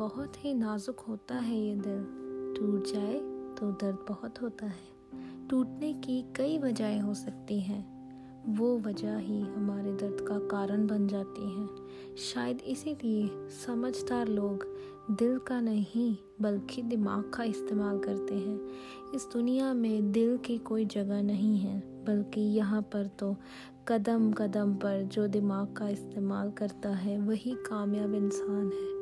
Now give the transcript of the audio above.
बहुत ही नाजुक होता है ये दिल। टूट जाए तो दर्द बहुत होता है। टूटने की कई वजहें हो सकती हैं। वो वजह ही हमारे दर्द का कारण बन जाती हैं। शायद इसीलिए समझदार लोग दिल का नहीं, बल्कि दिमाग का इस्तेमाल करते हैं। इस दुनिया में दिल की कोई जगह नहीं है, बल्कि यहाँ पर तो कदम कदम पर जो दिमाग का इस्तेमाल करता है, वही कामयाब इंसान है।